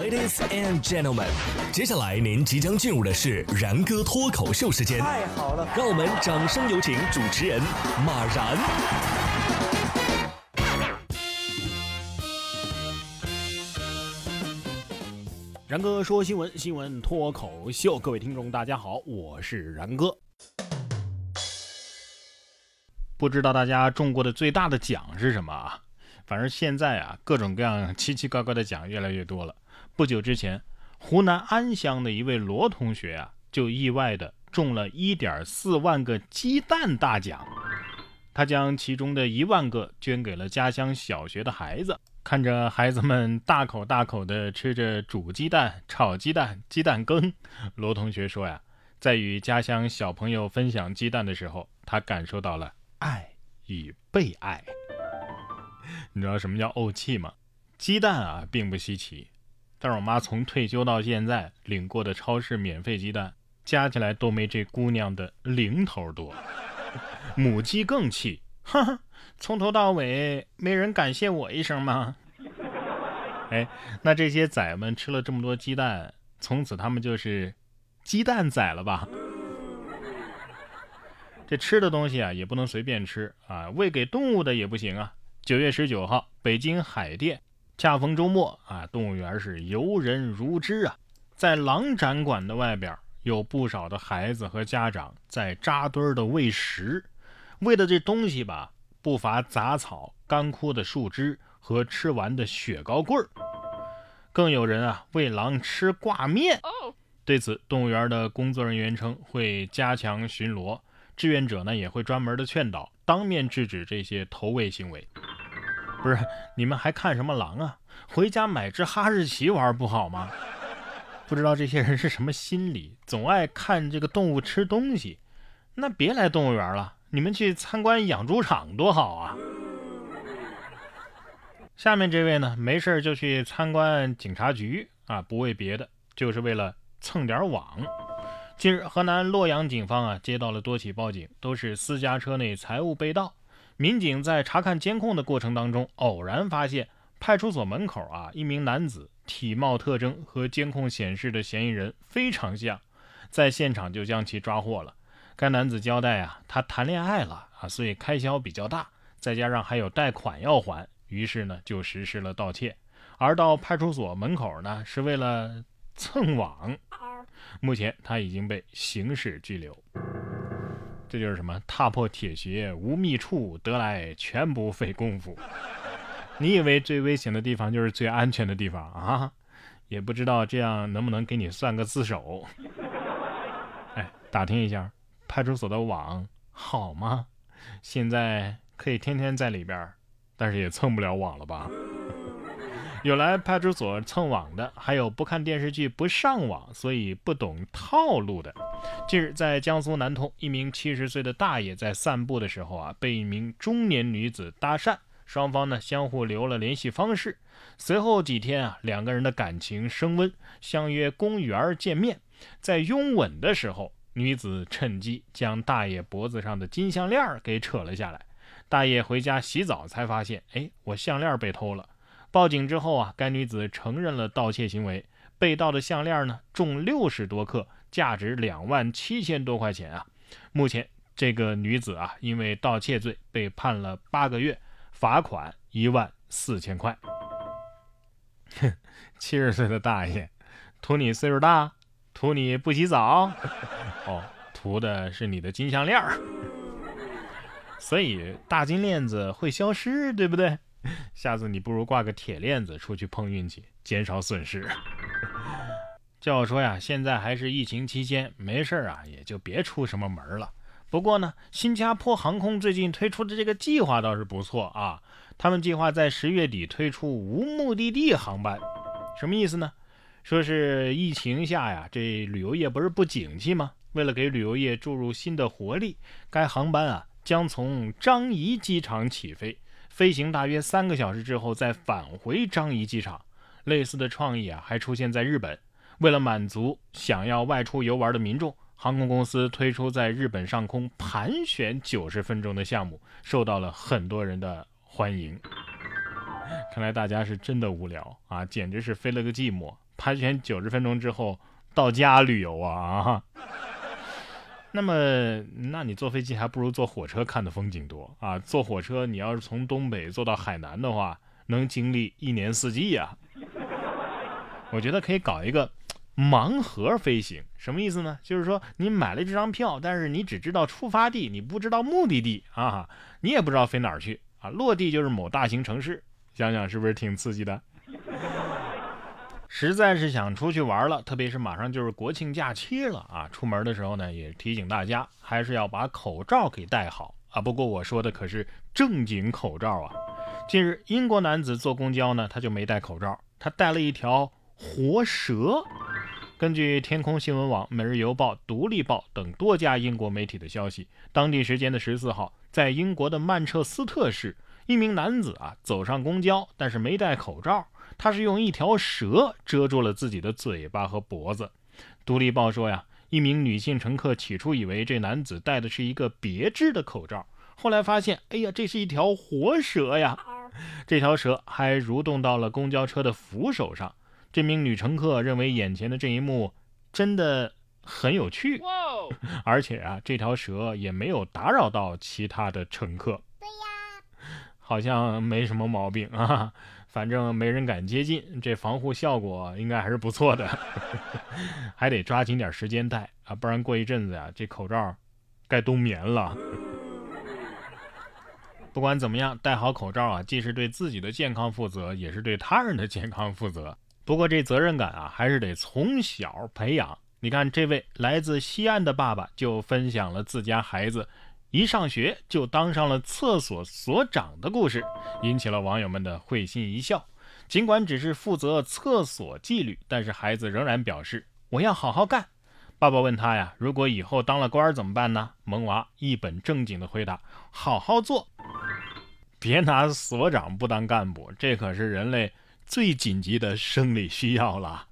Ladies and gentlemen，接下来您即将进入的是然哥脱口秀时间。太好了，让我们掌声有请主持人马然。然哥说新闻，新闻脱口秀，各位听众大家好，我是然哥。不知道大家中过的最大的奖是什么啊？反正现在啊，各种各样奇奇怪怪的奖越来越多了。不久之前，湖南安乡的一位罗同学啊，就意外的中了一点四万个鸡蛋大奖。他将其中的一万个捐给了家乡小学的孩子。看着孩子们大口大口的吃着煮鸡蛋、炒鸡蛋、鸡蛋羹，罗同学说呀，在与家乡小朋友分享鸡蛋的时候，他感受到了爱与被爱。你知道什么叫怄气吗？鸡蛋啊，并不稀奇，但是我妈从退休到现在领过的超市免费鸡蛋，加起来都没这姑娘的零头多。母鸡更气，哈哈，从头到尾没人感谢我一声吗？哎，那这些崽们吃了这么多鸡蛋，从此他们就是鸡蛋崽了吧？这吃的东西啊，也不能随便吃啊，喂给动物的也不行啊。九月十九号，北京海淀，恰逢周末啊，动物园是游人如织啊。在狼展馆的外边，有不少的孩子和家长在扎堆的喂食，喂的这东西吧，不乏杂草、干枯的树枝和吃完的雪糕棍儿，更有人啊喂狼吃挂面。对此，动物园的工作人员称会加强巡逻，志愿者呢也会专门的劝导，当面制止这些投喂行为。不是你们还看什么狼啊？回家买只哈士奇玩不好吗？不知道这些人是什么心理，总爱看这个动物吃东西。那别来动物园了，你们去参观养猪场多好啊！下面这位呢，没事就去参观警察局啊，不为别的，就是为了蹭点网。近日，河南洛阳警方啊接到了多起报警，都是私家车内财物被盗。民警在查看监控的过程当中，偶然发现派出所门口啊，一名男子体貌特征和监控显示的嫌疑人非常像，在现场就将其抓获了。该男子交代啊，他谈恋爱了啊，所以开销比较大，再加上还有贷款要还，于是呢就实施了盗窃。而到派出所门口呢，是为了蹭网。目前他已经被刑事拘留。这就是什么？踏破铁鞋无觅处，得来全不费功夫。你以为最危险的地方就是最安全的地方啊？也不知道这样能不能给你算个自首。哎，打听一下，派出所的网好吗？现在可以天天在里边，但是也蹭不了网了吧？有来派出所蹭网的，还有不看电视剧、不上网，所以不懂套路的。近日，在江苏南通，一名七十岁的大爷在散步的时候啊，被一名中年女子搭讪，双方呢相互留了联系方式。随后几天啊，两个人的感情升温，相约公园见面。在拥吻的时候，女子趁机将大爷脖子上的金项链给扯了下来。大爷回家洗澡才发现，哎，我项链被偷了。报警之后啊，该女子承认了盗窃行为。被盗的项链呢，重六十多克，价值两万七千多块钱啊。目前这个女子啊，因为盗窃罪被判了八个月，罚款一万四千块。哼，七十岁的大爷，图你岁数大，图你不洗澡，哦，图的是你的金项链所以大金链子会消失，对不对？下次你不如挂个铁链子出去碰运气，减少损失。叫我说呀，现在还是疫情期间，没事啊，也就别出什么门了。不过呢，新加坡航空最近推出的这个计划倒是不错啊。他们计划在十月底推出无目的地航班，什么意思呢？说是疫情下呀，这旅游业不是不景气吗？为了给旅游业注入新的活力，该航班啊将从樟宜机场起飞。飞行大约三个小时之后再返回樟宜机场，类似的创意啊还出现在日本。为了满足想要外出游玩的民众，航空公司推出在日本上空盘旋九十分钟的项目，受到了很多人的欢迎。看来大家是真的无聊啊，简直是飞了个寂寞。盘旋九十分钟之后到家旅游啊啊！那么，那你坐飞机还不如坐火车看的风景多啊！坐火车，你要是从东北坐到海南的话，能经历一年四季呀。我觉得可以搞一个。盲盒飞行什么意思呢？就是说你买了这张票，但是你只知道出发地，你不知道目的地啊，你也不知道飞哪儿去啊，落地就是某大型城市，想想是不是挺刺激的？实在是想出去玩了，特别是马上就是国庆假期了啊，出门的时候呢，也提醒大家还是要把口罩给戴好啊。不过我说的可是正经口罩啊。近日，英国男子坐公交呢，他就没戴口罩，他戴了一条活蛇。根据天空新闻网、每日邮报、独立报等多家英国媒体的消息，当地时间的十四号，在英国的曼彻斯特市，一名男子啊走上公交，但是没戴口罩，他是用一条蛇遮住了自己的嘴巴和脖子。独立报说呀，一名女性乘客起初以为这男子戴的是一个别致的口罩，后来发现，哎呀，这是一条活蛇呀！这条蛇还蠕动到了公交车的扶手上。这名女乘客认为眼前的这一幕真的很有趣，而且啊，这条蛇也没有打扰到其他的乘客。好像没什么毛病 啊，反正没人敢接近，这防护效果应该还是不错的。还得抓紧点时间戴啊，不然过一阵子呀，这口罩该冬眠了。不管怎么样，戴好口罩啊，既是对自己的健康负责，也是对他人的健康负责。不过这责任感啊，还是得从小培养。你看，这位来自西安的爸爸就分享了自家孩子一上学就当上了厕所所长的故事，引起了网友们的会心一笑。尽管只是负责厕所纪律，但是孩子仍然表示我要好好干。爸爸问他呀，如果以后当了官怎么办呢？萌娃一本正经的回答：好好做，别拿所长不当干部，这可是人类。最紧急的生理需要了。